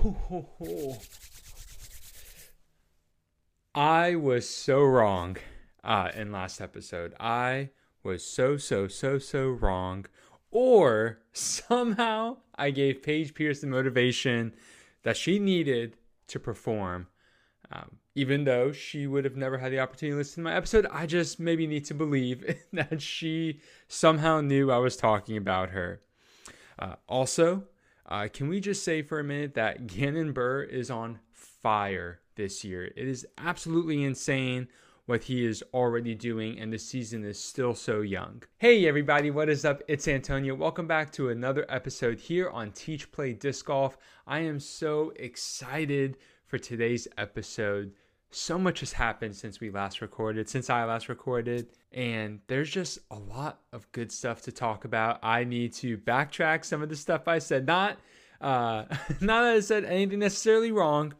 I was so wrong uh, in last episode. I was so, so, so, so wrong. Or somehow I gave Paige Pierce the motivation that she needed to perform. Um, even though she would have never had the opportunity to listen to my episode, I just maybe need to believe that she somehow knew I was talking about her. Uh, also, uh, can we just say for a minute that Gannon Buhr is on fire this year? It is absolutely insane what he is already doing, and the season is still so young. Hey, everybody, what is up? It's Antonio. Welcome back to another episode here on Teach Play Disc Golf. I am so excited for today's episode. So much has happened since we last recorded, since I last recorded, and there's just a lot of good stuff to talk about. I need to backtrack some of the stuff I said. Not uh not that I said anything necessarily wrong,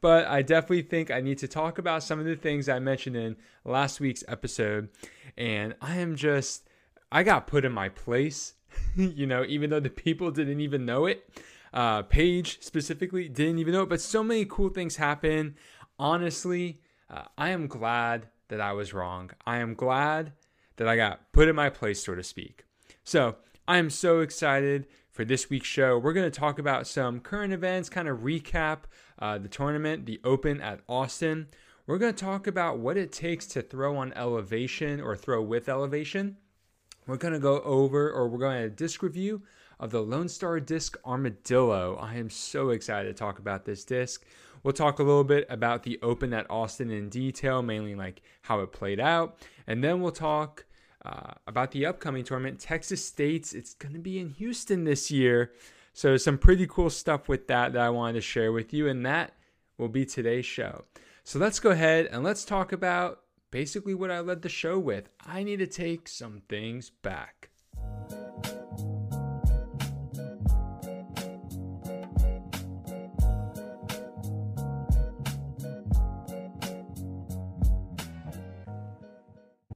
but I definitely think I need to talk about some of the things I mentioned in last week's episode. And I am just I got put in my place, you know, even though the people didn't even know it. Uh, Paige specifically didn't even know it, but so many cool things happen honestly, uh, I am glad that I was wrong. I am glad that I got put in my place, so to speak. So I am so excited for this week's show. We're going to talk about some current events, kind of recap uh, the tournament, the Open at Austin. We're going to talk about what it takes to throw on elevation or throw with elevation. We're going to go over, or we're going to disc review of the Lone Star Disc Armadillo. I am so excited to talk about this disc. We'll talk a little bit about the Open at Austin in detail, mainly like how it played out. And then we'll talk uh, about the upcoming tournament, Texas States. It's going to be in Houston this year. So, some pretty cool stuff with that that I wanted to share with you. And that will be today's show. So, let's go ahead and let's talk about basically what I led the show with. I need to take some things back.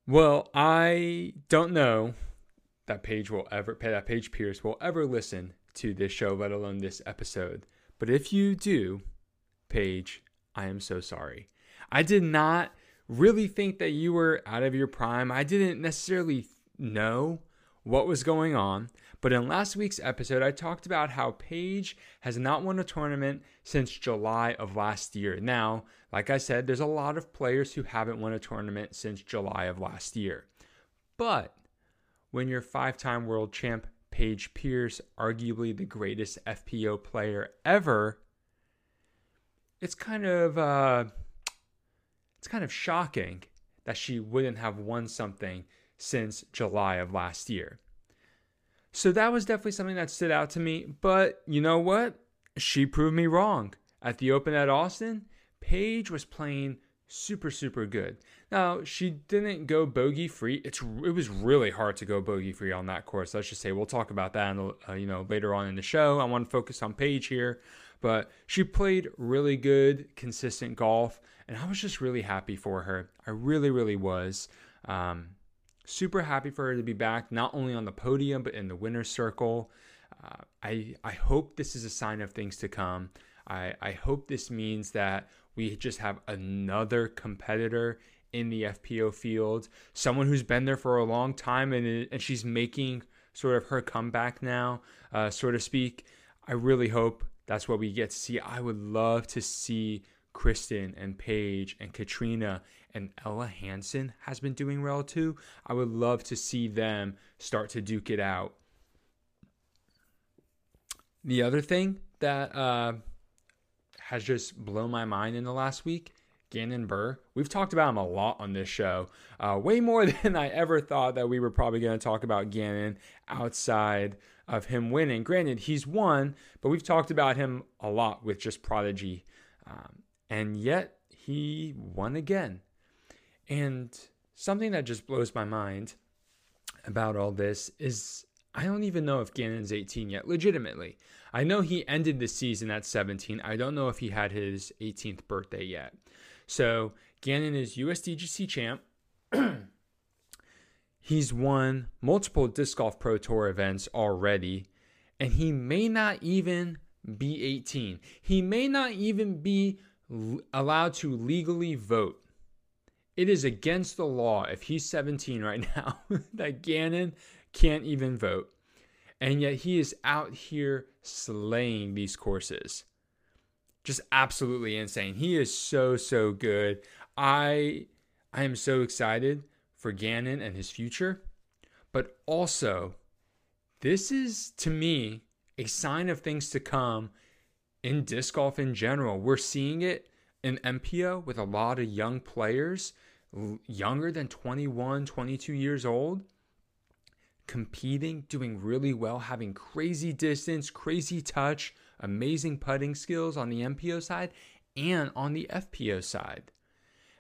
Well, I don't know that Paige will ever that Paige Pierce will ever listen to this show, let alone this episode. But if you do, Paige, I am so sorry. I did not really think that you were out of your prime. I didn't necessarily know what was going on. But in last week's episode, I talked about how Paige has not won a tournament since July of last year. Now, like I said, there's a lot of players who haven't won a tournament since July of last year. But when you're five time world champ Paige Pierce, arguably the greatest FPO player ever, it's kind of uh, it's kind of shocking that she wouldn't have won something since July of last year. So that was definitely something that stood out to me. But you know what? She proved me wrong. At the Open at Austin, Paige was playing super super good. Now she didn't go bogey free. It's it was really hard to go bogey free on that course. Let's just say we'll talk about that uh, you know later on in the show. I want to focus on Paige here, but she played really good, consistent golf, and I was just really happy for her. I really really was. Um, super happy for her to be back, not only on the podium, but in the winner's circle. Uh, I, I hope this is a sign of things to come. I, I hope this means that we just have another competitor in the FPO field, someone who's been there for a long time and, and she's making sort of her comeback now, uh, so to speak. I really hope that's what we get to see. I would love to see Kristin and Paige and Katrina and Ella Hansen has been doing well too. I would love to see them start to duke it out. The other thing that uh, has just blown my mind in the last week Gannon Buhr. We've talked about him a lot on this show, uh, way more than I ever thought that we were probably going to talk about Gannon outside of him winning. Granted, he's won, but we've talked about him a lot with just Prodigy. Um, and yet he won again. And something that just blows my mind about all this is I don't even know if Gannon's 18 yet, legitimately. I know he ended the season at 17. I don't know if he had his 18th birthday yet. So Gannon is USDGC champ. He's won multiple Disc Golf Pro Tour events already, and he may not even be 18. He may not even be allowed to legally vote. It is against the law if he's 17 right now that Gannon can't even vote. And yet he is out here slaying these courses. Just absolutely insane. He is so so good. I I am so excited for Gannon and his future, but also this is to me a sign of things to come in disc golf in general. We're seeing it in MPO with a lot of young players, younger than 21, 22 years old, competing, doing really well, having crazy distance, crazy touch, amazing putting skills on the MPO side and on the FPO side.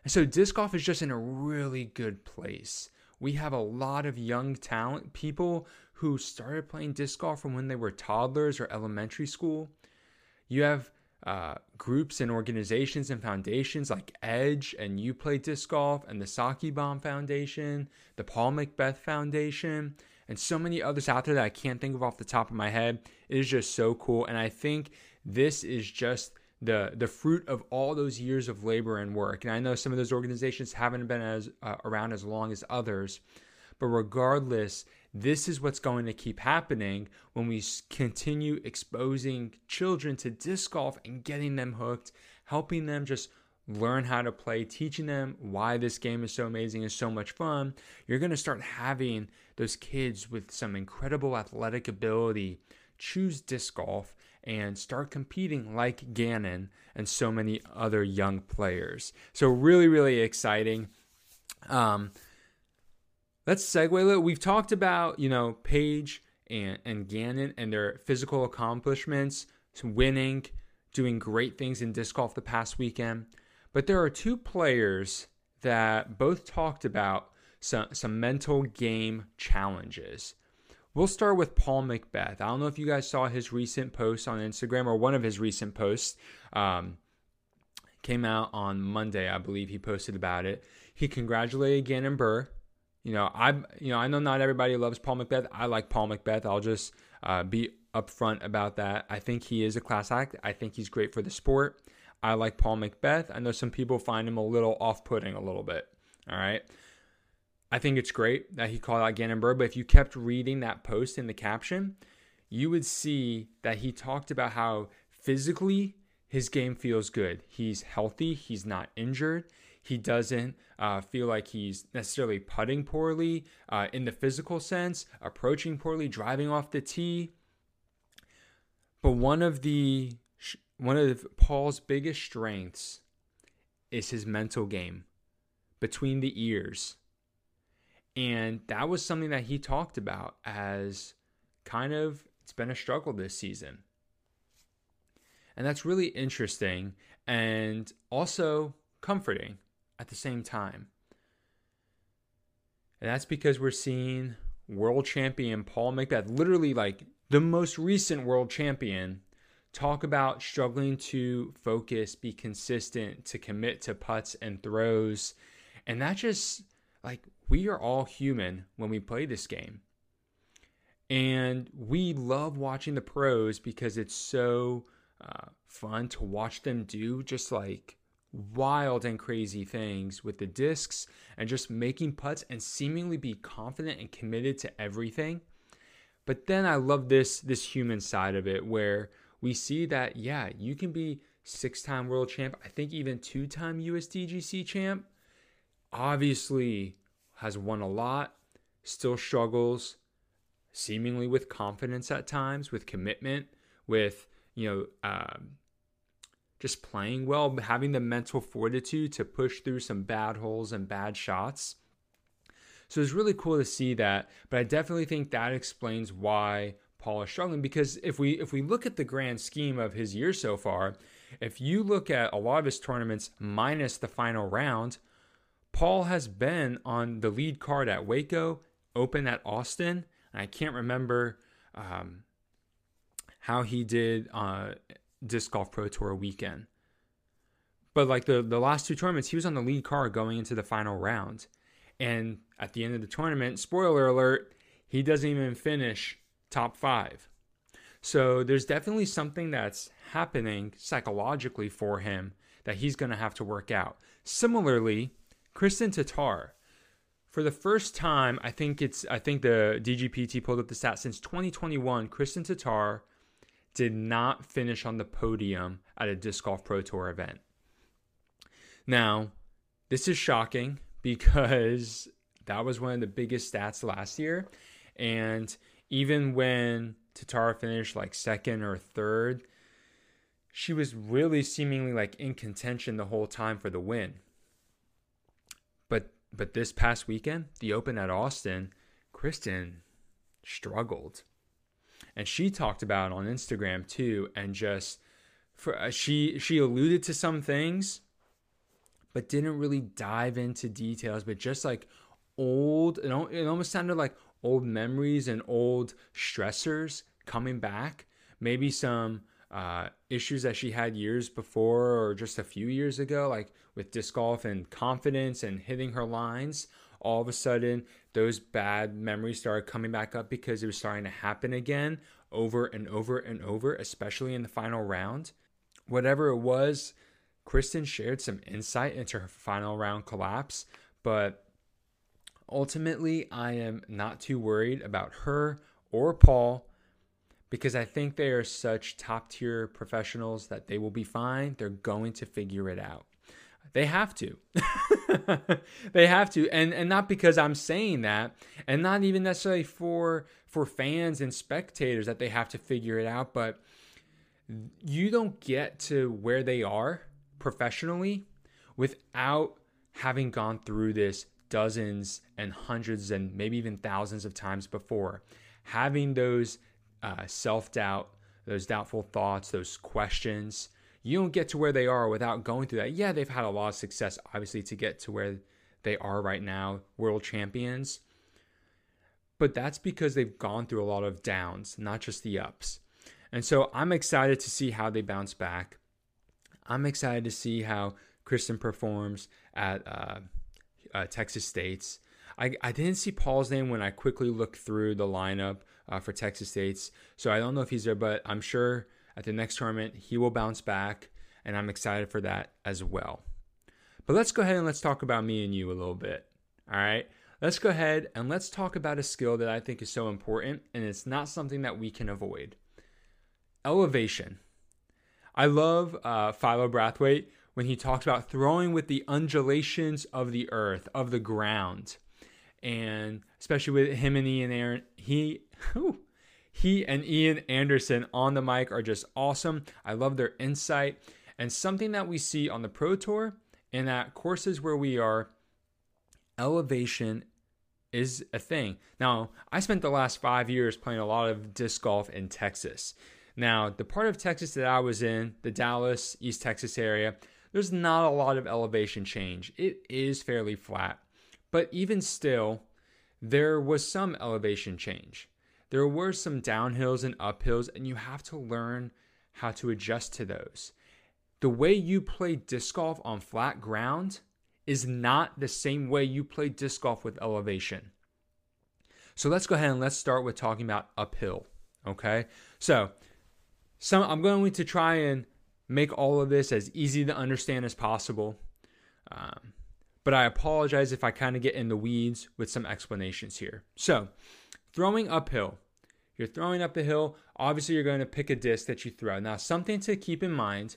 And so disc golf is just in a really good place. We have a lot of young talent, people who started playing disc golf from when they were toddlers or elementary school. You have uh, groups and organizations and foundations like Edge and You Play Disc Golf and the Sockibomb Foundation, the Paul McBeth Foundation, and so many others out there that I can't think of off the top of my head. It is just so cool. And I think this is just the the fruit of all those years of labor and work. And I know some of those organizations haven't been as uh, around as long as others, but regardless, this is what's going to keep happening when we continue exposing children to disc golf and getting them hooked, helping them just learn how to play, teaching them why this game is so amazing and so much fun. You're going to start having those kids with some incredible athletic ability choose disc golf and start competing like Gannon and so many other young players. So, really, really exciting. Um, let's segue a little. We've talked about, you know, Paige and, and Gannon and their physical accomplishments, to winning, doing great things in disc golf the past weekend. But there are two players that both talked about some, some mental game challenges. We'll start with Paul McBeth. I don't know if you guys saw his recent post on Instagram or one of his recent posts. Um, came out on Monday, I believe he posted about it. He congratulated Gannon Buhr. You know, I you know I know not everybody loves Paul McBeth. I like Paul McBeth. I'll just uh, be upfront about that. I think he is a class act. I think he's great for the sport. I like Paul McBeth. I know some people find him a little off-putting a little bit. All right. I think it's great that he called out Gannon Buhr, but if you kept reading that post in the caption, you would see that he talked about how physically his game feels good. He's healthy, he's not injured, he doesn't uh, feel like he's necessarily putting poorly uh, in the physical sense, approaching poorly, driving off the tee. But one of the one of Paul's biggest strengths is his mental game between the ears and that was something that he talked about as kind of it's been a struggle this season. And that's really interesting and also comforting at the same time. And that's because we're seeing world champion Paul McBeth, literally like the most recent world champion, talk about struggling to focus, be consistent, to commit to putts and throws. And that just like we are all human when we play this game. And we love watching the pros because it's so uh, fun to watch them do just like wild and crazy things with the discs and just making putts and seemingly be confident and committed to everything. But then I love this this human side of it where we see that yeah, you can be six-time world champ, I think even two-time USDGC champ. Obviously, has won a lot, still struggles, seemingly with confidence at times, with commitment, with, you know, um, just playing well, having the mental fortitude to push through some bad holes and bad shots. So it's really cool to see that, but I definitely think that explains why Paul is struggling because if we if we look at the grand scheme of his year so far, if you look at a lot of his tournaments minus the final round, Paul has been on the lead card at Waco, Open at Austin, and I can't remember um, how he did uh, Disc Golf Pro Tour weekend. But like the, the last two tournaments, he was on the lead card going into the final round. And at the end of the tournament, spoiler alert, he doesn't even finish top five. So there's definitely something that's happening psychologically for him that he's going to have to work out. Similarly, Kristin Tattar, for the first time, I think it's I think the DGPT pulled up the stat since 2021. Kristin Tattar did not finish on the podium at a disc golf pro tour event. Now, this is shocking because that was one of the biggest stats last year, and even when Tattar finished like second or third, she was really seemingly like in contention the whole time for the win. But but this past weekend, the Open at Austin, Kristin struggled. And she talked about on Instagram too and just for uh, she she alluded to some things but didn't really dive into details but just like old it, it almost sounded like old memories and old stressors coming back. Maybe some uh, issues that she had years before or just a few years ago, like with disc golf and confidence and hitting her lines, all of a sudden those bad memories started coming back up because it was starting to happen again over and over and over, especially in the final round. Whatever it was, Kristin shared some insight into her final round collapse, but ultimately, I am not too worried about her or Paul because I think they are such top tier professionals that they will be fine. They're going to figure it out. They have to. they have to. And and not because I'm saying that and not even necessarily for for fans and spectators that they have to figure it out, but you don't get to where they are professionally without having gone through this dozens and hundreds and maybe even thousands of times before. Having those uh, self doubt, those doubtful thoughts, those questions. You don't get to where they are without going through that. Yeah, they've had a lot of success, obviously, to get to where they are right now, world champions. But that's because they've gone through a lot of downs, not just the ups. And so I'm excited to see how they bounce back. I'm excited to see how Kristin performs at uh, uh, Texas State's. I, I didn't see Paul's name when I quickly looked through the lineup uh, for Texas State's. So I don't know if he's there, but I'm sure at the next tournament he will bounce back, and I'm excited for that as well. But let's go ahead and let's talk about me and you a little bit. All right. Let's go ahead and let's talk about a skill that I think is so important, and it's not something that we can avoid elevation. I love uh, Philo Brathwaite when he talks about throwing with the undulations of the earth, of the ground and especially with him and Ian Aaron, he whew, he and Ian Anderson on the mic are just awesome. I love their insight and something that we see on the Pro Tour and at courses where we are elevation is a thing. Now, I spent the last 5 years playing a lot of disc golf in Texas. Now, the part of Texas that I was in, the Dallas, East Texas area, there's not a lot of elevation change. It is fairly flat. But even still, there was some elevation change. There were some downhills and uphills, and you have to learn how to adjust to those. The way you play disc golf on flat ground is not the same way you play disc golf with elevation. So let's go ahead and let's start with talking about uphill. Okay. So some I'm going to try and make all of this as easy to understand as possible. Um, but I apologize if I kind of get in the weeds with some explanations here. So, throwing uphill. You're throwing up the hill, obviously, you're going to pick a disc that you throw. Now, something to keep in mind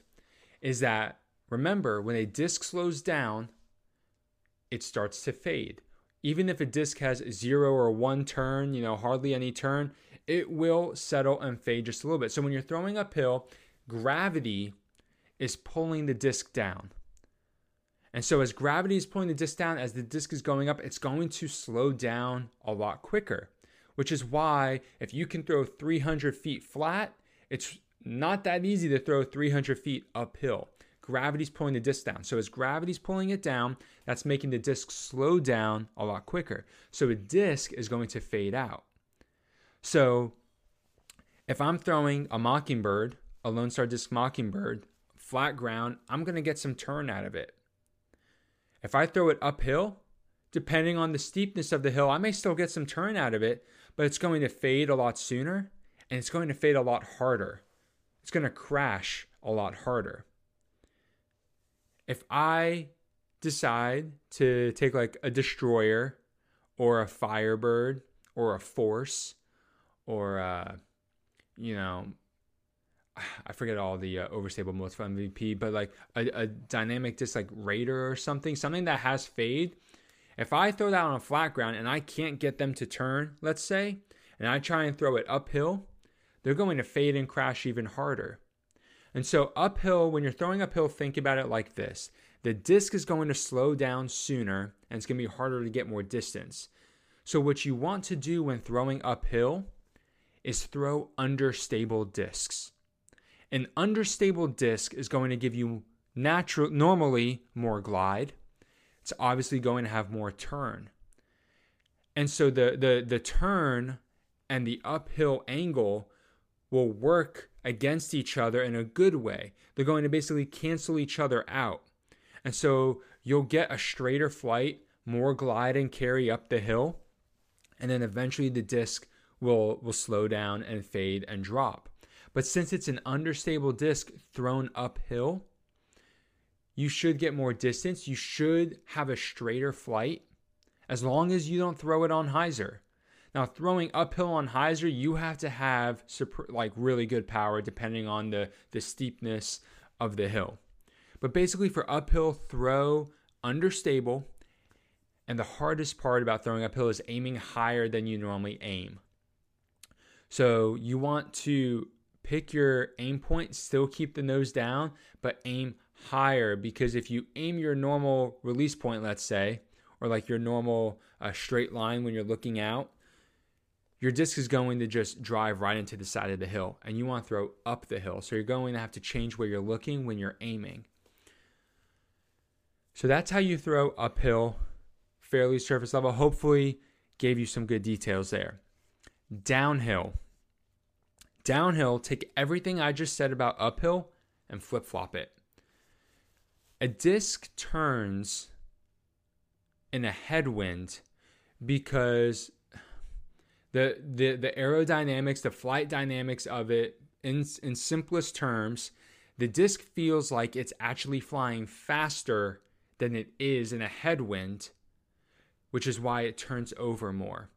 is that remember, when a disc slows down, it starts to fade. Even if a disc has zero or one turn, you know, hardly any turn, it will settle and fade just a little bit. So when you're throwing uphill, gravity is pulling the disc down. And so, as gravity is pulling the disc down, as the disc is going up, it's going to slow down a lot quicker. Which is why, if you can throw 300 feet flat, it's not that easy to throw 300 feet uphill. Gravity's pulling the disc down. So, as gravity's pulling it down, that's making the disc slow down a lot quicker. So, a disc is going to fade out. So, if I'm throwing a Mockingbird, a Lone Star Disc Mockingbird, flat ground, I'm going to get some turn out of it. If I throw it uphill, depending on the steepness of the hill, I may still get some turn out of it, but it's going to fade a lot sooner and it's going to fade a lot harder. It's going to crash a lot harder. If I decide to take like a destroyer or a firebird or a force or uh, you know I forget all the uh, overstable modes for MVP, but like a, a Dynamic Discs like Raider or something, something that has fade. If I throw that on a flat ground and I can't get them to turn, let's say, and I try and throw it uphill, they're going to fade and crash even harder. And so, uphill, when you're throwing uphill, think about it like this the disc is going to slow down sooner and it's going to be harder to get more distance. So, what you want to do when throwing uphill is throw understable discs. An understable disc is going to give you natural normally more glide. It's obviously going to have more turn. And so the the the turn and the uphill angle will work against each other in a good way. They're going to basically cancel each other out. And so you'll get a straighter flight, more glide and carry up the hill, and then eventually the disc will will slow down and fade and drop. But since it's an understable disc thrown uphill, you should get more distance. You should have a straighter flight as long as you don't throw it on hyzer. Now, throwing uphill on hyzer, you have to have like really good power depending on the, the steepness of the hill. But basically, for uphill, throw understable. And the hardest part about throwing uphill is aiming higher than you normally aim. So you want to pick your aim point, still keep the nose down, but aim higher because if you aim your normal release point, let's say, or like your normal uh, straight line when you're looking out, your disc is going to just drive right into the side of the hill and you want to throw up the hill. So you're going to have to change where you're looking when you're aiming. So that's how you throw uphill, fairly surface level. Hopefully, gave you some good details there. Downhill. Downhill, take everything I just said about uphill and flip flop it. A disc turns in a headwind because the the the aerodynamics, the flight dynamics of it, in in simplest terms, the disc feels like it's actually flying faster than it is in a headwind, which is why it turns over more.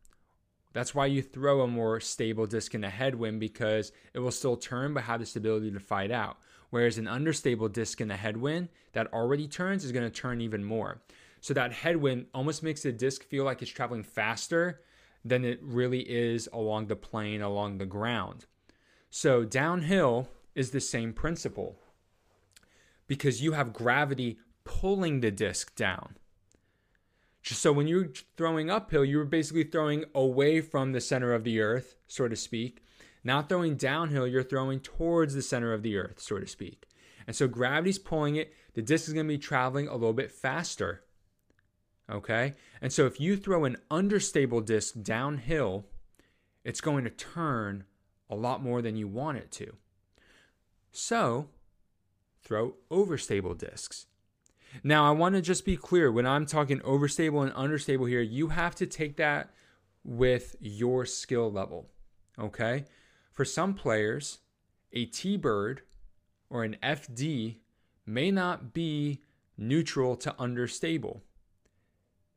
That's why you throw a more stable disc in a headwind because it will still turn but have the stability to fight out. Whereas an understable disc in the headwind that already turns is going to turn even more. So that headwind almost makes the disc feel like it's traveling faster than it really is along the plane, along the ground. So downhill is the same principle because you have gravity pulling the disc down. So when you're throwing uphill, you're basically throwing away from the center of the earth, so to speak. Now throwing downhill, you're throwing towards the center of the earth, so to speak. And so gravity's pulling it. The disc is going to be traveling a little bit faster. Okay? And so if you throw an understable disc downhill, it's going to turn a lot more than you want it to. So throw overstable discs. Now, I want to just be clear when I'm talking overstable and understable here, you have to take that with your skill level. Okay? For some players, a T bird or an FD may not be neutral to understable.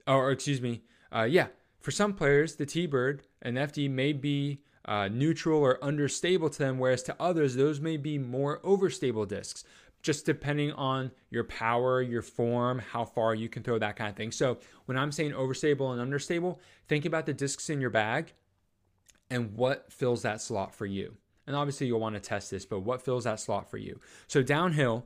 Or, excuse me, uh, yeah, for some players, the T bird and FD may be uh, neutral or understable to them, whereas to others, those may be more overstable discs just depending on your power, your form, how far you can throw that kind of thing. So when I'm saying overstable and understable, think about the discs in your bag and what fills that slot for you. And obviously you'll want to test this, but what fills that slot for you? So downhill,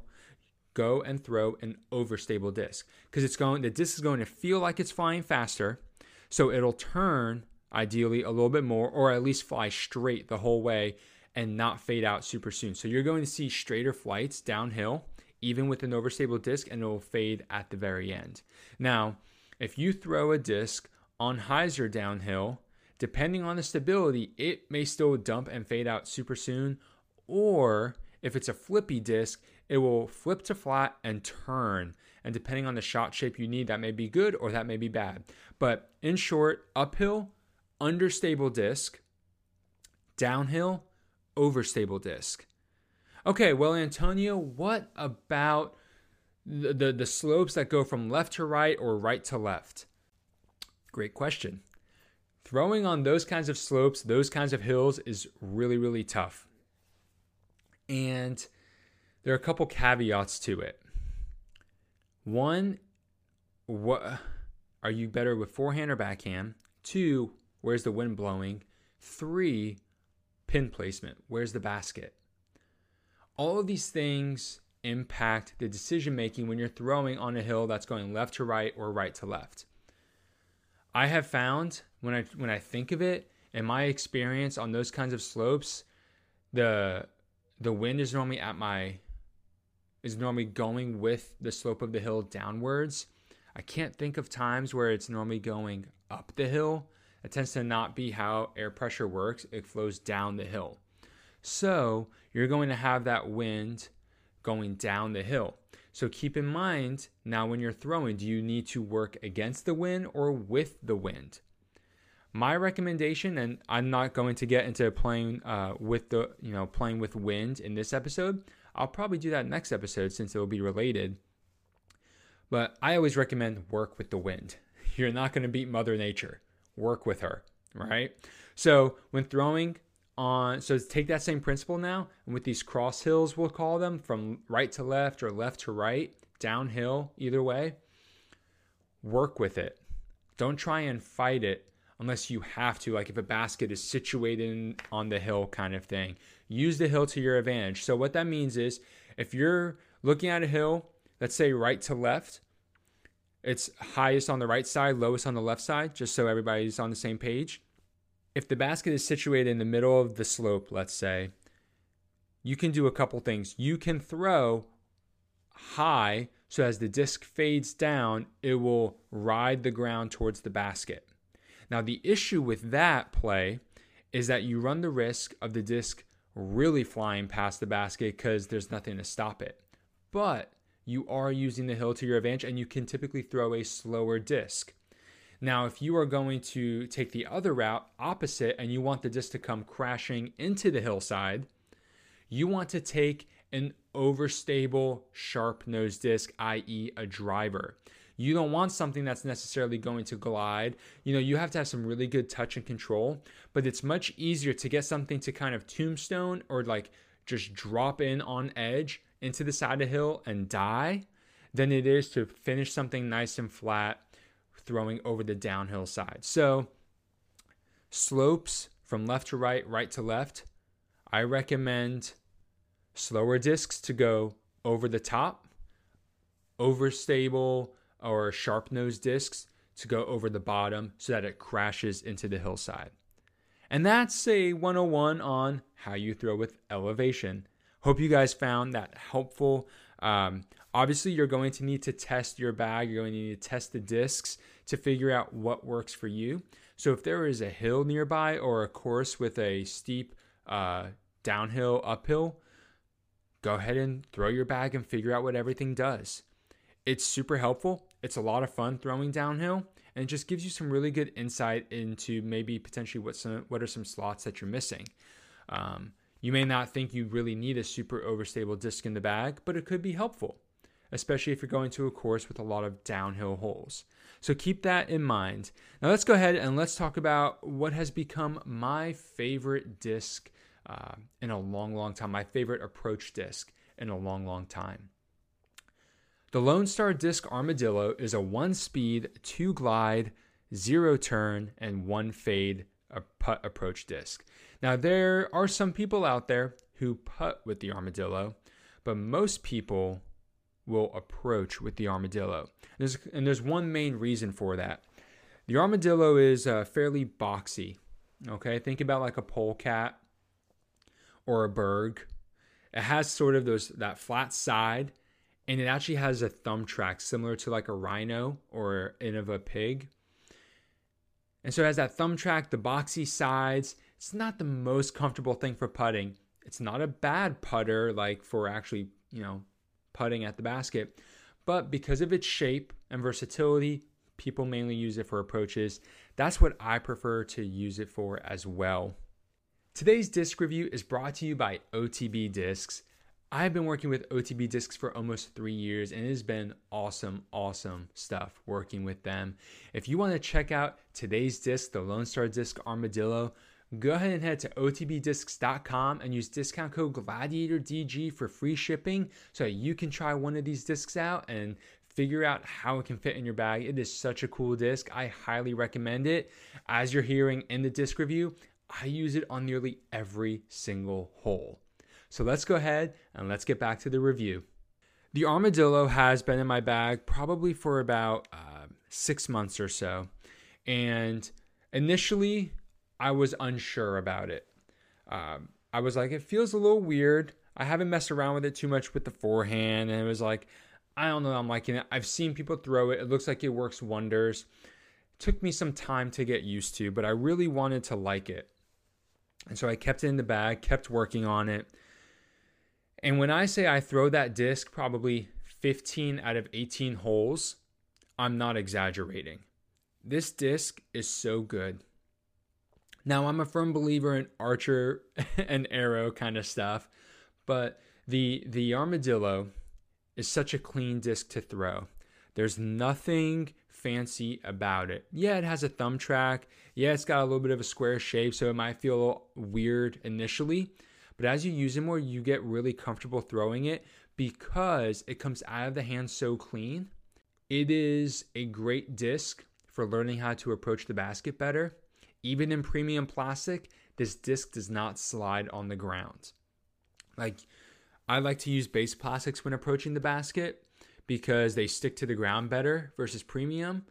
go and throw an overstable disc because it's going the disc is going to feel like it's flying faster, so it'll turn ideally a little bit more or at least fly straight the whole way and not fade out super soon. So you're going to see straighter flights downhill, even with an overstable disc, and it will fade at the very end. Now, if you throw a disc on hyzer downhill, depending on the stability, it may still dump and fade out super soon. Or if it's a flippy disc, it will flip to flat and turn. And depending on the shot shape you need, that may be good or that may be bad. But in short, uphill, understable disc, downhill, overstable disc. Okay, well, Antonio, what about the, the, the slopes that go from left to right or right to left? Great question. Throwing on those kinds of slopes, those kinds of hills is really, really tough. And there are a couple caveats to it. One, what are you better with forehand or backhand? Two, where's the wind blowing? Three, pin placement. Where's the basket? All of these things impact the decision making when you're throwing on a hill that's going left to right or right to left. I have found when I when I think of it, in my experience on those kinds of slopes, the the wind is normally at my is normally going with the slope of the hill downwards. I can't think of times where it's normally going up the hill. It tends to not be how air pressure works. It flows down the hill. So you're going to have that wind going down the hill. So keep in mind now when you're throwing, do you need to work against the wind or with the wind? My recommendation, and I'm not going to get into playing uh, with the you know playing with wind in this episode. I'll probably do that next episode since it will be related. But I always recommend work with the wind. You're not going to beat Mother Nature. Work with her, right? So when throwing, on so take that same principle now and with these cross hills we'll call them from right to left or left to right downhill either way work with it. Don't try and fight it unless you have to like if a basket is situated on the hill kind of thing. Use the hill to your advantage. So what that means is if you're looking at a hill let's say right to left it's highest on the right side lowest on the left side just so everybody's on the same page if the basket is situated in the middle of the slope, let's say, you can do a couple things. You can throw high, so as the disc fades down, it will ride the ground towards the basket. Now, the issue with that play is that you run the risk of the disc really flying past the basket because there's nothing to stop it. But you are using the hill to your advantage and you can typically throw a slower disc. Now, if you are going to take the other route opposite and you want the disc to come crashing into the hillside, you want to take an overstable sharp nose disc, i.e., a driver. You don't want something that's necessarily going to glide. You know, you have to have some really good touch and control, but it's much easier to get something to kind of tombstone or like just drop in on edge into the side of the hill and die than it is to finish something nice and flat throwing over the downhill side. So, slopes from left to right, right to left, I recommend slower discs to go over the top, overstable or sharp nose discs to go over the bottom so that it crashes into the hillside. And that's a 101 on how you throw with elevation. Hope you guys found that helpful. Um, obviously, you're going to need to test your bag, you're going to need to test the discs to figure out what works for you. So if there is a hill nearby or a course with a steep uh, downhill, uphill, go ahead and throw your bag and figure out what everything does. It's super helpful. It's a lot of fun throwing downhill and it just gives you some really good insight into maybe potentially what some what are some slots that you're missing. Um, you may not think you really need a super overstable disc in the bag, but it could be helpful, especially if you're going to a course with a lot of downhill holes. So keep that in mind. Now let's go ahead and let's talk about what has become my favorite disc uh, in a long, long time, my favorite approach disc in a long, long time. The Lone Star Disc Armadillo is a one speed, two glide, zero turn, and one fade putt approach disc. Now, there are some people out there who putt with the Armadillo, but most people will approach with the armadillo. There's, and there's one main reason for that. The armadillo is uh, fairly boxy. Okay, think about like a polecat or a berg. It has sort of those that flat side, and it actually has a thumb track similar to like a rhino or in of a pig. And so it has that thumb track, the boxy sides. It's not the most comfortable thing for putting. It's not a bad putter like for actually, you know, putting at the basket. But because of its shape and versatility, people mainly use it for approaches. That's what I prefer to use it for as well. Today's disc review is brought to you by OTB Discs. I've been working with OTB Discs for almost three years, and it has been awesome, awesome stuff working with them. If you want to check out today's disc, the Lone Star Disc Armadillo, go ahead and head to otbdiscs.com and use discount code GLADIATORDG for free shipping so you can try one of these discs out and figure out how it can fit in your bag. It is such a cool disc. I highly recommend it. As you're hearing in the disc review, I use it on nearly every single hole. So let's go ahead and let's get back to the review. The Armadillo has been in my bag probably for about uh, six months or so. And initially, I was unsure about it. Um, I was like, it feels a little weird. I haven't messed around with it too much with the forehand. And it was like, I don't know, I'm liking it. I've seen people throw it, it looks like it works wonders. It took me some time to get used to, but I really wanted to like it. And so I kept it in the bag, kept working on it. And when I say I throw that disc probably 15 out of 18 holes, I'm not exaggerating. This disc is so good. Now, I'm a firm believer in archer and arrow kind of stuff, but the the armadillo is such a clean disc to throw. There's nothing fancy about it. Yeah, it has a thumb track. Yeah, it's got a little bit of a square shape, so it might feel weird initially. But as you use it more, you get really comfortable throwing it because it comes out of the hand so clean. It is a great disc for learning how to approach the basket better. Even in premium plastic, this disc does not slide on the ground. Like, I like to use base plastics when approaching the basket because they stick to the ground better versus premium.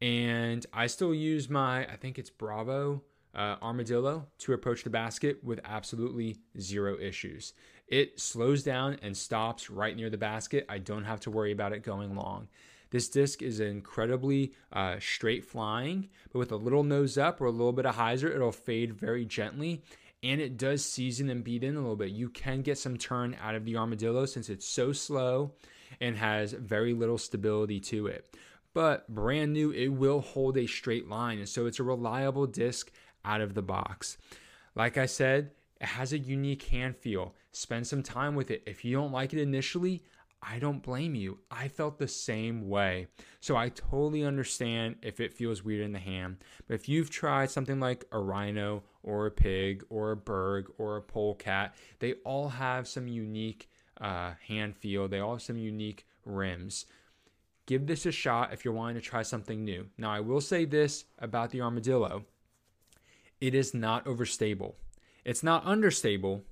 And I still use my, I think it's Bravo uh, Armadillo to approach the basket with absolutely zero issues. It slows down and stops right near the basket. I don't have to worry about it going long. This disc is incredibly uh, straight flying, but with a little nose up or a little bit of hyzer, it'll fade very gently. And it does season and beat in a little bit. You can get some turn out of the Armadillo since it's so slow and has very little stability to it. But brand new, it will hold a straight line. And so it's a reliable disc out of the box. Like I said, it has a unique hand feel. Spend some time with it. If you don't like it initially, I don't blame you. I felt the same way. So I totally understand if it feels weird in the hand. But if you've tried something like a rhino or a pig or a berg or a polecat, they all have some unique uh, hand feel. They all have some unique rims. Give this a shot if you're wanting to try something new. Now, I will say this about the armadillo it is not overstable. It's not understable,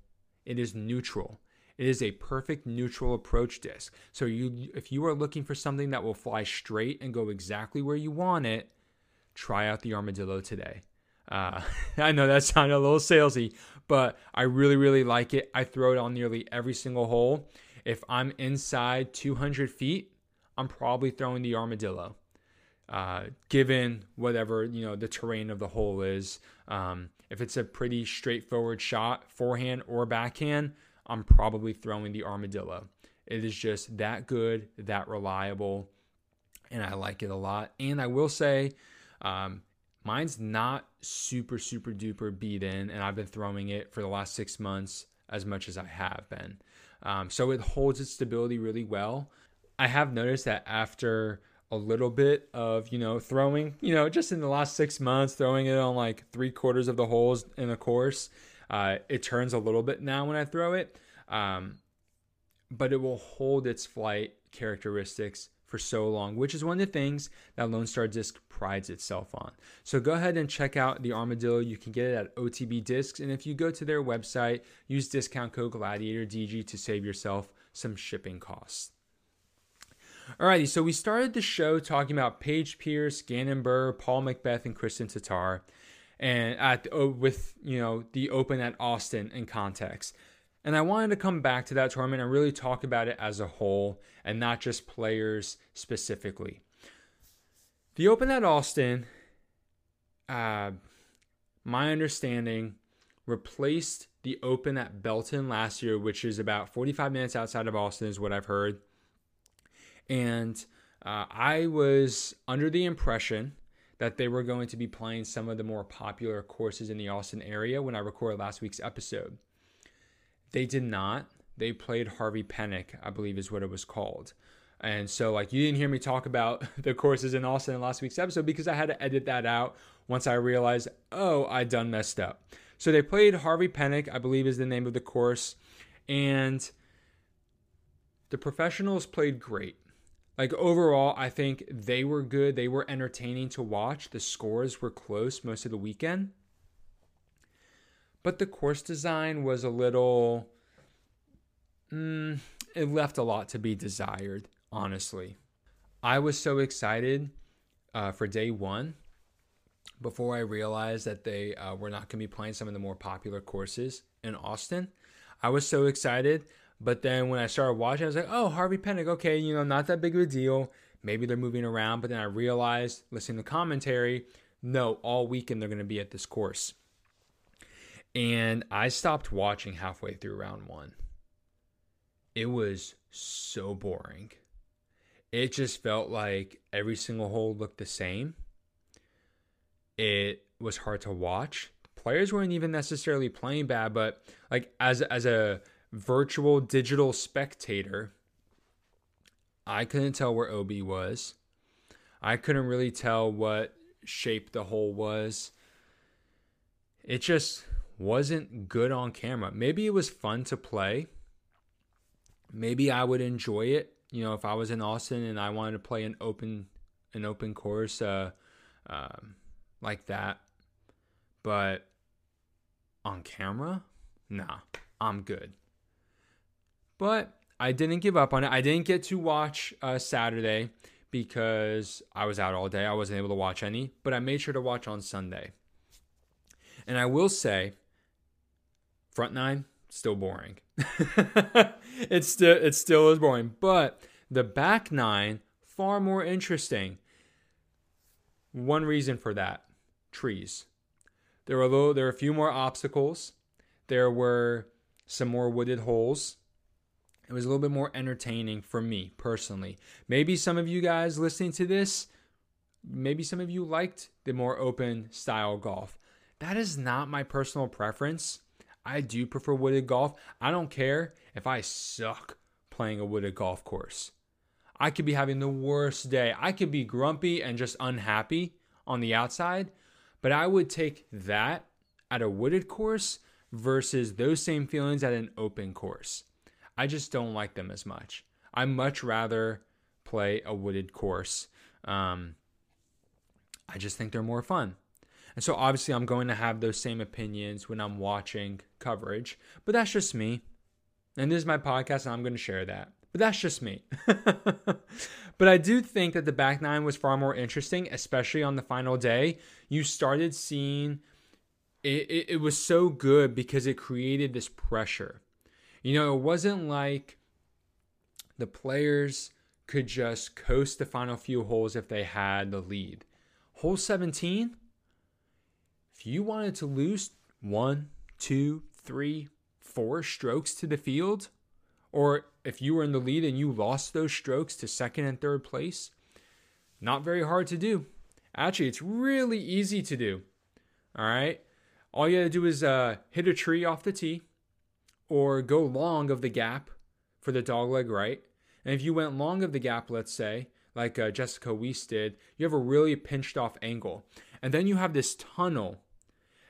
it is neutral. It is a perfect neutral approach disc. So you if you are looking for something that will fly straight and go exactly where you want it, try out the Armadillo today. Uh, I know that sounded a little salesy, but I really, really like it. I throw it on nearly every single hole. If I'm inside 200 feet, I'm probably throwing the Armadillo uh, given whatever you know the terrain of the hole is. Um, if it's a pretty straightforward shot, forehand or backhand, I'm probably throwing the armadillo. It is just that good, that reliable, and I like it a lot. And I will say, um, mine's not super super duper beat in, and I've been throwing it for the last six months as much as I have been. Um, so it holds its stability really well. I have noticed that after a little bit of you know throwing you know just in the last six months throwing it on like three quarters of the holes in a course uh, it turns a little bit now when i throw it um, but it will hold its flight characteristics for so long which is one of the things that lone star disc prides itself on. So go ahead and check out the armadillo. You can get it at otb discs. And if you go to their website use discount code gladiator dg to save yourself some shipping costs. Alrighty, so we started the show talking about Paige Pierce, Gannon Buhr, Paul McBeth, and Kristin Tattar, and at uh, with you know the Open at Austin in context. And I wanted to come back to that tournament and really talk about it as a whole and not just players specifically. The Open at Austin, uh, my understanding, replaced the Open at Belton last year, which is about 45 minutes outside of Austin, is what I've heard. And uh, I was under the impression that they were going to be playing some of the more popular courses in the Austin area when I recorded last week's episode. They did not. They played Harvey Penick, I believe is what it was called. And so, like, you didn't hear me talk about the courses in Austin in last week's episode because I had to edit that out once I realized, oh, I done messed up. So they played Harvey Penick, I believe is the name of the course. And the professionals played great. Like overall, I think they were good. They were entertaining to watch. The scores were close most of the weekend. But the course design was a little. Mm, it left a lot to be desired, honestly. I was so excited uh, for day one before I realized that they uh, were not going to be playing some of the more popular courses in Austin. I was so excited. But then when I started watching, I was like, oh, Harvey Penick, okay, you know, not that big of a deal. Maybe they're moving around. But then I realized, listening to commentary, no, all weekend they're going to be at this course. And I stopped watching halfway through round one. It was so boring. It just felt like every single hole looked the same. It was hard to watch. Players weren't even necessarily playing bad, but like as as a virtual digital spectator, I couldn't tell where OB was. I couldn't really tell what shape the hole was. It just wasn't good on camera. Maybe it was fun to play. Maybe I would enjoy it. You know, if I was in Austin and I wanted to play an open an open course uh, um, like that, but on camera, nah, I'm good. But I didn't give up on it. I didn't get to watch uh, Saturday because I was out all day. I wasn't able to watch any, but I made sure to watch on Sunday. And I will say, front nine still boring. it's still it still is boring, but the back nine far more interesting. One reason for that: trees. There were a little, there were a few more obstacles. There were some more wooded holes it was a little bit more entertaining for me personally. Maybe some of you guys listening to this, maybe some of you liked the more open style golf. That is not my personal preference. I do prefer wooded golf. I don't care if I suck playing a wooded golf course. I could be having the worst day. I could be grumpy and just unhappy on the outside, but I would take that at a wooded course versus those same feelings at an open course. I just don't like them as much. I much rather play a wooded course. Um, I just think they're more fun. And so obviously I'm going to have those same opinions when I'm watching coverage, but that's just me. And this is my podcast and I'm going to share that. But that's just me. but I do think that the back nine was far more interesting, especially on the final day. You started seeing it, it, it was so good because it created this pressure. You know, it wasn't like the players could just coast the final few holes if they had the lead. Hole 17, if you wanted to lose one, two, three, four strokes to the field, or if you were in the lead and you lost those strokes to second and third place, not very hard to do. Actually, it's really easy to do. All right. All you got to do is uh, hit a tree off the tee, or go long of the gap for the dogleg right. And if you went long of the gap, let's say, like uh, Jessica Weese did, you have a really pinched off angle. And then you have this tunnel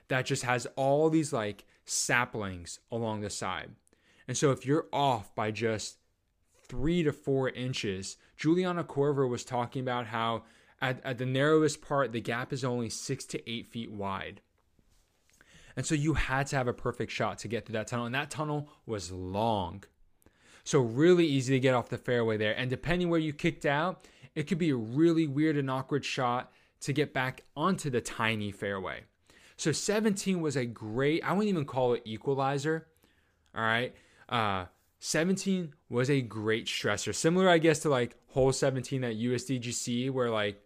that just has all these like saplings along the side. And so if you're off by just three to four inches, Juliana Korver was talking about how at, at the narrowest part, the gap is only six to eight feet wide. And so you had to have a perfect shot to get through that tunnel. And that tunnel was long. So really easy to get off the fairway there. And depending where you kicked out, it could be a really weird and awkward shot to get back onto the tiny fairway. So 17 was a great, I wouldn't even call it equalizer. All right. Uh, 17 was a great stressor. Similar, I guess, to like hole 17 at USDGC, where like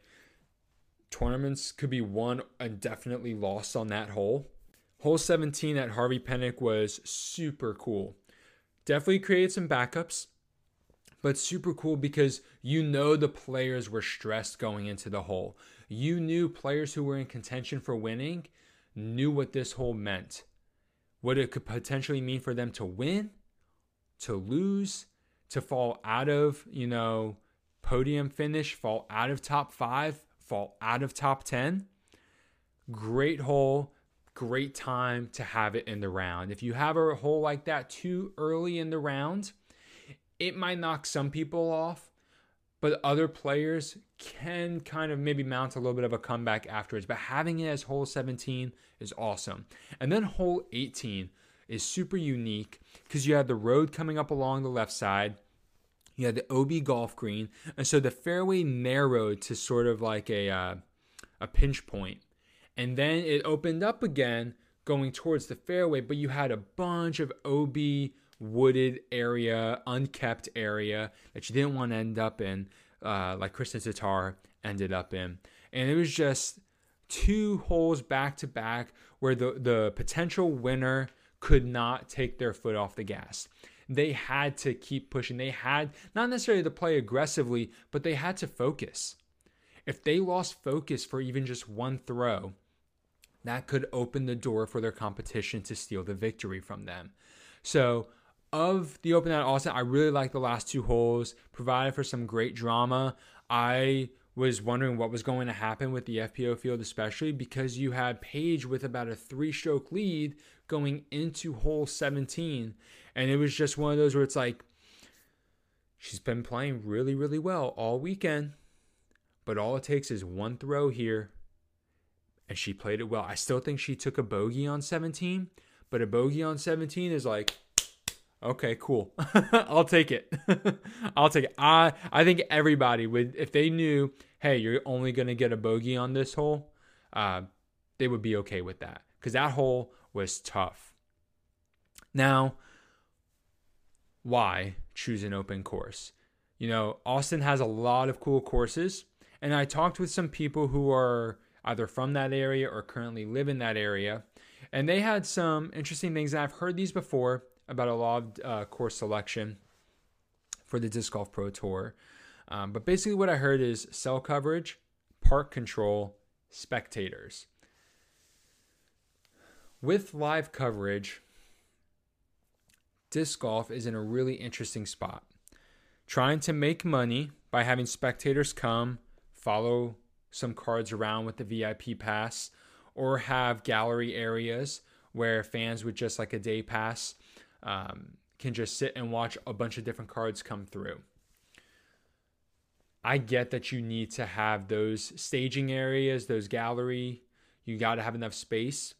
tournaments could be won and definitely lost on that hole. Hole 17 at Harvey Penick was super cool. Definitely created some backups, but super cool because you know the players were stressed going into the hole. You knew players who were in contention for winning knew what this hole meant. What it could potentially mean for them to win, to lose, to fall out of, you know, podium finish, fall out of top five, fall out of top 10. Great hole, great time to have it in the round. If you have a hole like that too early in the round, it might knock some people off, but other players can kind of maybe mount a little bit of a comeback afterwards. But having it as hole 17 is awesome. And then hole 18 is super unique because you have the road coming up along the left side. You have the OB golf green, and so the fairway narrowed to sort of like a uh, a pinch point, and then it opened up again going towards the fairway. But you had a bunch of OB wooded area, unkept area that you didn't want to end up in, uh, like Kristin Tattar ended up in, and it was just two holes back to back where the the potential winner could not take their foot off the gas they had to keep pushing. They had not necessarily to play aggressively, but they had to focus. If they lost focus for even just one throw, that could open the door for their competition to steal the victory from them. So, of the Open at Austin, I really like the last two holes, provided for some great drama. I was wondering what was going to happen with the FPO field, especially because you had Paige with about a three stroke lead going into hole 17. And it was just one of those where it's like, she's been playing really, really well all weekend. But all it takes is one throw here. And she played it well. I still think she took a bogey on 17, but a bogey on 17 is like, okay, cool. I'll take it. I'll take it. I I think everybody would if they knew, hey, you're only gonna get a bogey on this hole, uh, they would be okay with that because that hole was tough. Now, why choose an open course? You know, Austin has a lot of cool courses, and I talked with some people who are either from that area or currently live in that area, and they had some interesting things. I've heard these before about a law of uh, course selection for the Disc Golf Pro Tour. Um, but basically, what I heard is cell coverage, park control, spectators. With live coverage, disc golf is in a really interesting spot. Trying to make money by having spectators come, follow some cards around with the VIP pass, or have gallery areas where fans with just like a day pass um, can just sit and watch a bunch of different cards come through. I get that you need to have those staging areas, those gallery. You got to have enough space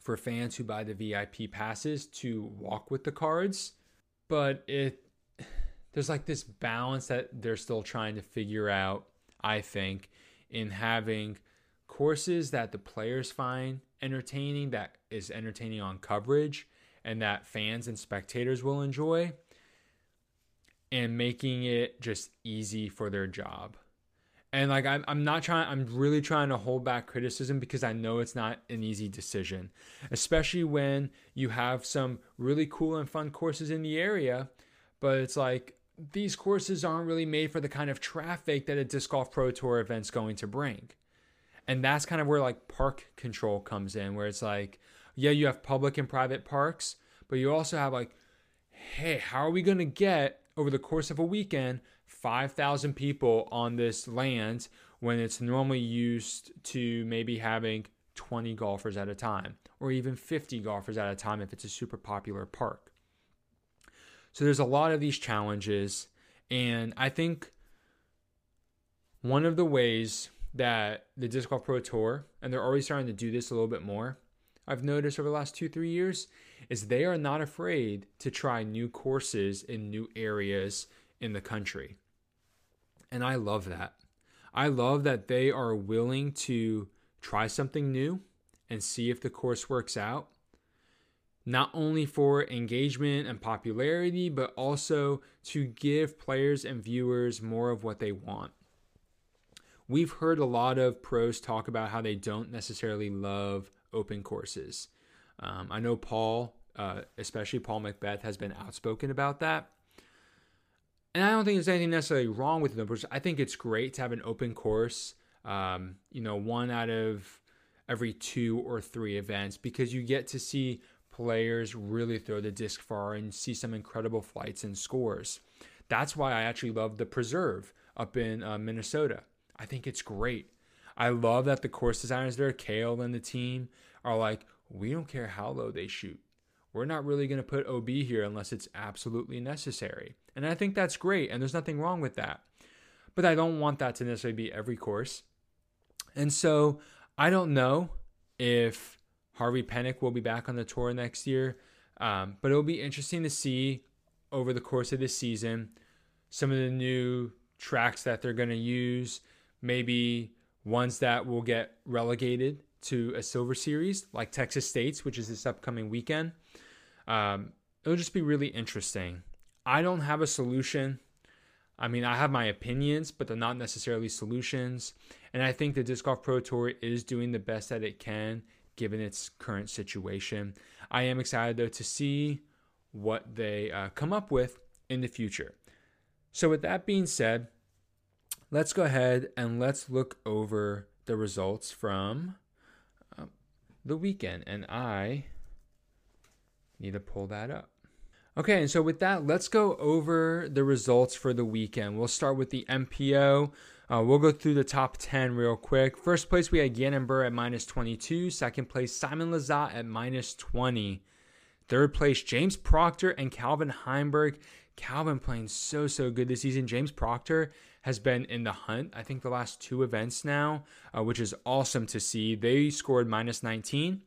for fans who buy the VIP passes to walk with the cards, but it there's like this balance that they're still trying to figure out, I think, in having courses that the players find entertaining that is entertaining on coverage and that fans and spectators will enjoy and making it just easy for their job. And like I'm, I'm not trying I'm really trying to hold back criticism because I know it's not an easy decision, especially when you have some really cool and fun courses in the area, but it's like these courses aren't really made for the kind of traffic that a disc golf pro tour event's going to bring. And that's kind of where like park control comes in where it's like yeah, you have public and private parks, but you also have like hey, how are we going to get over the course of a weekend 5,000 people on this land when it's normally used to maybe having 20 golfers at a time or even 50 golfers at a time if it's a super popular park. So there's a lot of these challenges. And I think one of the ways that the Disc Golf Pro Tour, and they're already starting to do this a little bit more, I've noticed over the last two, three years, is they are not afraid to try new courses in new areas in the country. And I love that. I love that they are willing to try something new and see if the course works out. Not only for engagement and popularity, but also to give players and viewers more of what they want. We've heard a lot of pros talk about how they don't necessarily love open courses. Um, I know Paul, uh, especially Paul McBeth, has been outspoken about that. And I don't think there's anything necessarily wrong with open them. I think it's great to have an open course um, you know, one out of every two or three events because you get to see players really throw the disc far and see some incredible flights and scores. That's why I actually love the Preserve up in uh, Minnesota. I think it's great. I love that the course designers there, Kale and the team, are like, we don't care how low they shoot. We're not really going to put OB here unless it's absolutely necessary. And I think that's great, and there's nothing wrong with that. But I don't want that to necessarily be every course. And so I don't know if Harvey Penick will be back on the tour next year, um, but it'll be interesting to see over the course of this season some of the new tracks that they're going to use, maybe ones that will get relegated to a silver series like Texas State's, which is this upcoming weekend. Um, it'll just be really interesting. I don't have a solution. I mean, I have my opinions, but they're not necessarily solutions. And I think the Disc Golf Pro Tour is doing the best that it can given its current situation. I am excited, though, to see what they uh, come up with in the future. So, with that being said, let's go ahead and let's look over the results from uh, the weekend. And I need to pull that up. Okay, and so with that, let's go over the results for the weekend. We'll start with the MPO. Uh, we'll go through the top 10 real quick. First place, we had Gannon Buhr at minus 22. Second place, Simon Lizotte at minus 20. Third place, James Proctor and Calvin Heimburg. Calvin playing so, so good this season. James Proctor has been in the hunt, I think, the last two events now, uh, which is awesome to see. They scored minus 19.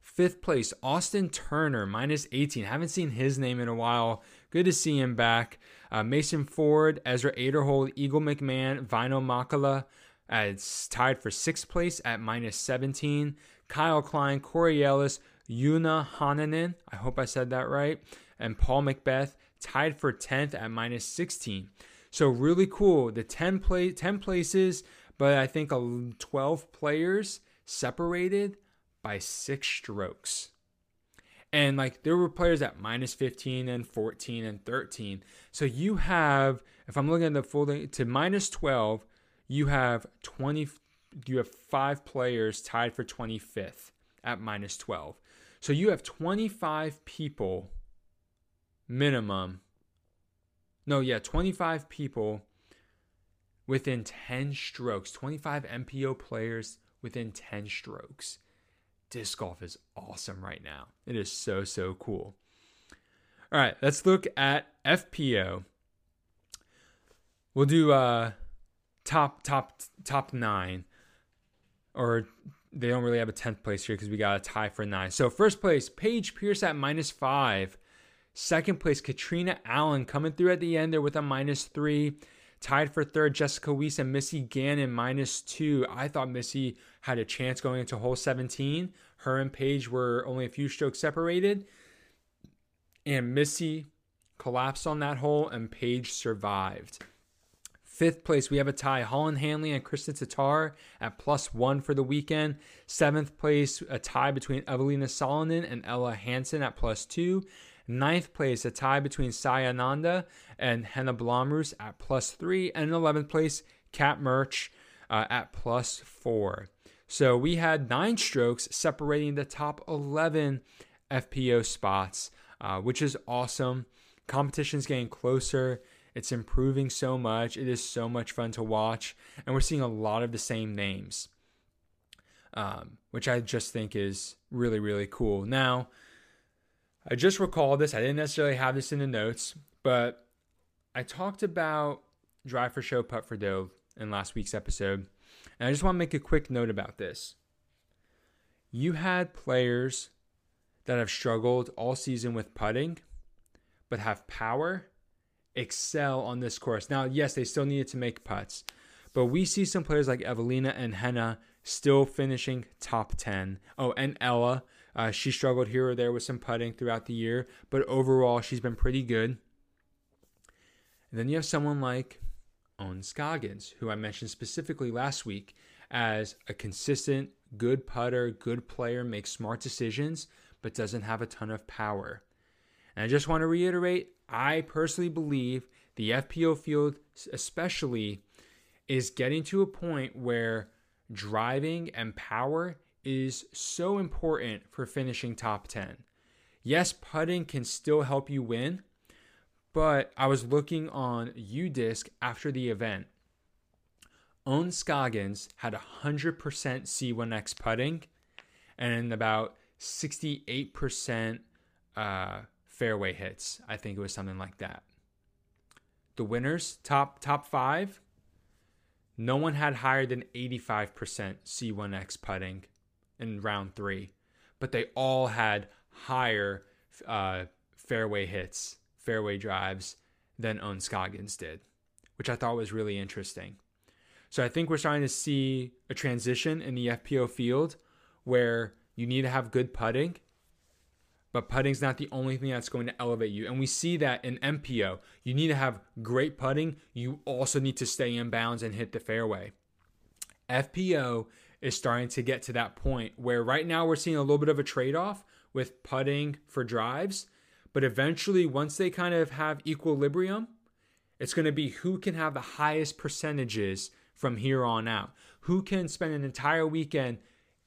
Fifth place, Austin Turner, minus 18. Haven't seen his name in a while. Good to see him back. Uh, Mason Ford, Ezra Aderhold, Eagle McMahon, Väinö Mäkelä, uh, it's tied for sixth place at minus 17. Kyle Klein, Corey Ellis, Joona Heinänen, I hope I said that right, and Paul McBeth tied for 10th at minus 16. So really cool. The 10 play 10 places, but I think 12 players separated by six strokes. And like there were players at minus 15 and 14 and 13. So you have, if I'm looking at the full thing, to minus 12, you have 20, you have five players tied for 25th at minus 12. So you have 25 people minimum. No, yeah, 25 people within 10 strokes, 25 MPO players within 10 strokes disc golf is awesome right now. It is so, so cool. All right, let's look at FPO. We'll do uh top top top 9 or they don't really have a 10th place here because we got a tie for 9. So first place, Paige Pierce at minus 5. Second place, Katrina Allen coming through at the end there with a minus 3. Tied for third, Jessica Weese and Missy Gannon minus two. I thought Missy had a chance going into hole 17. Her and Paige were only a few strokes separated. And Missy collapsed on that hole, and Paige survived. Fifth place, we have a tie. Holyn Handley and Kristin Tattar at plus one for the weekend. Seventh place, a tie between Evelina Salonen and Ella Hansen at plus two. Ninth place, a tie between Sai Ananda and Henna Blomroos at plus three. And in 11th place, Kat Mertsch uh, at plus four. So we had nine strokes separating the top 11 FPO spots, uh, which is awesome. Competition's getting closer. It's improving so much. It is so much fun to watch. And we're seeing a lot of the same names, um, which I just think is really, really cool. Now, I just recalled this. I didn't necessarily have this in the notes, but I talked about drive for show, putt for dough in last week's episode. And I just want to make a quick note about this. You had players that have struggled all season with putting, but have power, excel on this course. Now, yes, they still needed to make putts, but we see some players like Evelina and Henna still finishing top 10. Oh, and Ella uh, she struggled here or there with some putting throughout the year, but overall, she's been pretty good. And then you have someone like Ohn Scoggins, who I mentioned specifically last week as a consistent, good putter, good player, makes smart decisions, but doesn't have a ton of power. And I just want to reiterate I personally believe the FPO field, especially, is getting to a point where driving and power is so important for finishing top 10. Yes, putting can still help you win, but I was looking on UDisc after the event. Ohn Scoggins had 100% C1X putting and about 68% uh, fairway hits. I think it was something like that. The winners, top top five, no one had higher than 85% C1X putting in round three, but they all had higher uh, fairway hits, fairway drives than Ohn Scoggins did, which I thought was really interesting. So I think we're starting to see a transition in the FPO field where you need to have good putting, but putting's not the only thing that's going to elevate you. And we see that in MPO. You need to have great putting. You also need to stay in bounds and hit the fairway. FPO is starting to get to that point where right now we're seeing a little bit of a trade off with putting for drives. But eventually, once they kind of have equilibrium, it's going to be who can have the highest percentages from here on out. Who can spend an entire weekend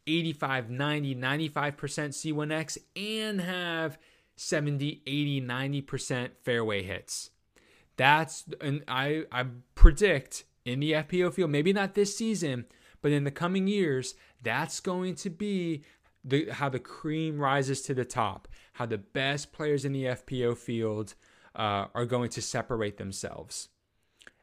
85, 90, 95% C1X and have 70, 80, 90% fairway hits. That's and I I predict in the FPO field, maybe not this season, but in the coming years, that's going to be the how the cream rises to the top, how the best players in the FPO field uh, are going to separate themselves.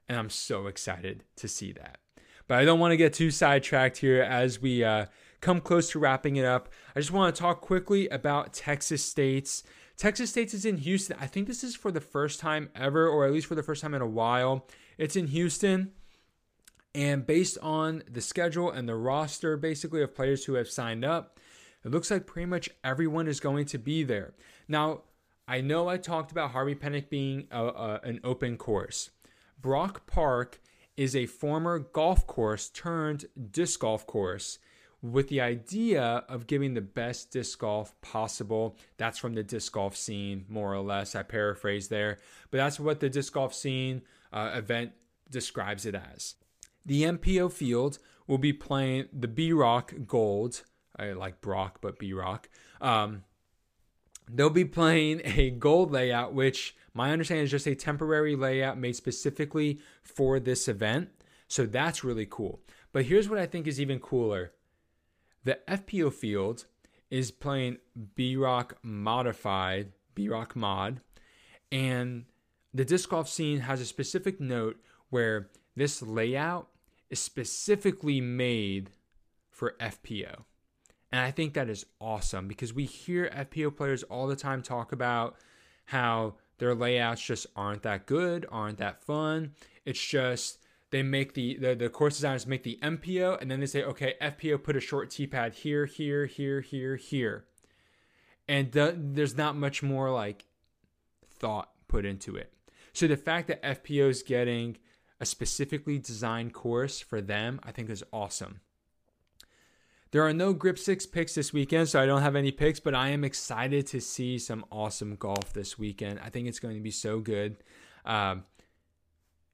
And I'm so excited to see that. But I don't want to get too sidetracked here as we uh, come close to wrapping it up. I just want to talk quickly about Texas State's. Texas State's is in Houston. I think this is for the first time ever, or at least for the first time in a while. It's in Houston. And based on the schedule and the roster, basically, of players who have signed up, it looks like pretty much everyone is going to be there. Now, I know I talked about Harvey Penick being a, a, an open course. Brock Park is a former golf course turned disc golf course with the idea of giving the best disc golf possible. That's from the disc golf scene, more or less. I paraphrase there, but that's what the disc golf scene uh, event describes it as. The MPO field will be playing the B Rock Gold. I like Brock, but B Rock. Um, they'll be playing a gold layout, which my understanding is just a temporary layout made specifically for this event. So that's really cool. But here's what I think is even cooler the FPO field is playing B Rock modified, B Rock mod, and the disc golf scene has a specific note where this layout is specifically made for FPO. And I think that is awesome because we hear FPO players all the time talk about how their layouts just aren't that good, aren't that fun. It's just they make the, the, the course designers make the MPO and then they say, okay, FPO put a short T pad here, here, here, here, here. And the, there's not much more like thought put into it. So the fact that FPO is getting a specifically designed course for them, I think is awesome. There are no Grip 6 picks this weekend, so I don't have any picks, but I am excited to see some awesome golf this weekend. I think it's going to be so good. Um,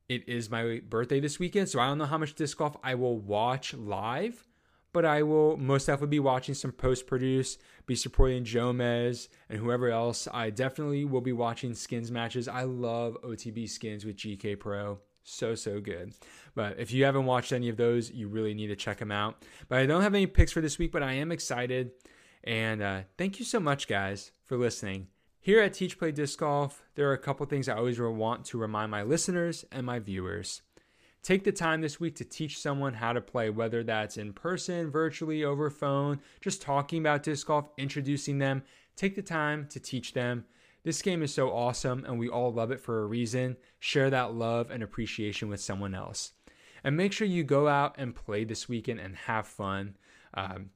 it is my birthday this weekend, so I don't know how much disc golf I will watch live, but I will most definitely be watching some post produce, be supporting Jomez and whoever else. I definitely will be watching skins matches. I love OTB skins with GK Pro. So, so good. But if you haven't watched any of those, you really need to check them out. But I don't have any picks for this week, but I am excited. And uh, thank you so much, guys, for listening. Here at Teach Play Disc Golf, there are a couple things I always want to remind my listeners and my viewers. Take the time this week to teach someone how to play, whether that's in person, virtually, over phone, just talking about disc golf, introducing them. Take the time to teach them. This game is so awesome and we all love it for a reason. Share that love and appreciation with someone else. And make sure you go out and play this weekend and have fun. Um,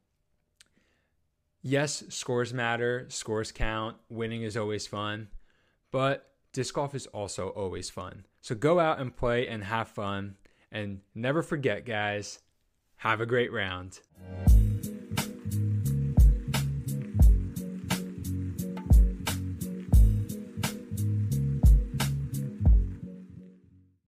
yes, scores matter, scores count, winning is always fun, but disc golf is also always fun. So go out and play and have fun. And never forget, guys, have a great round.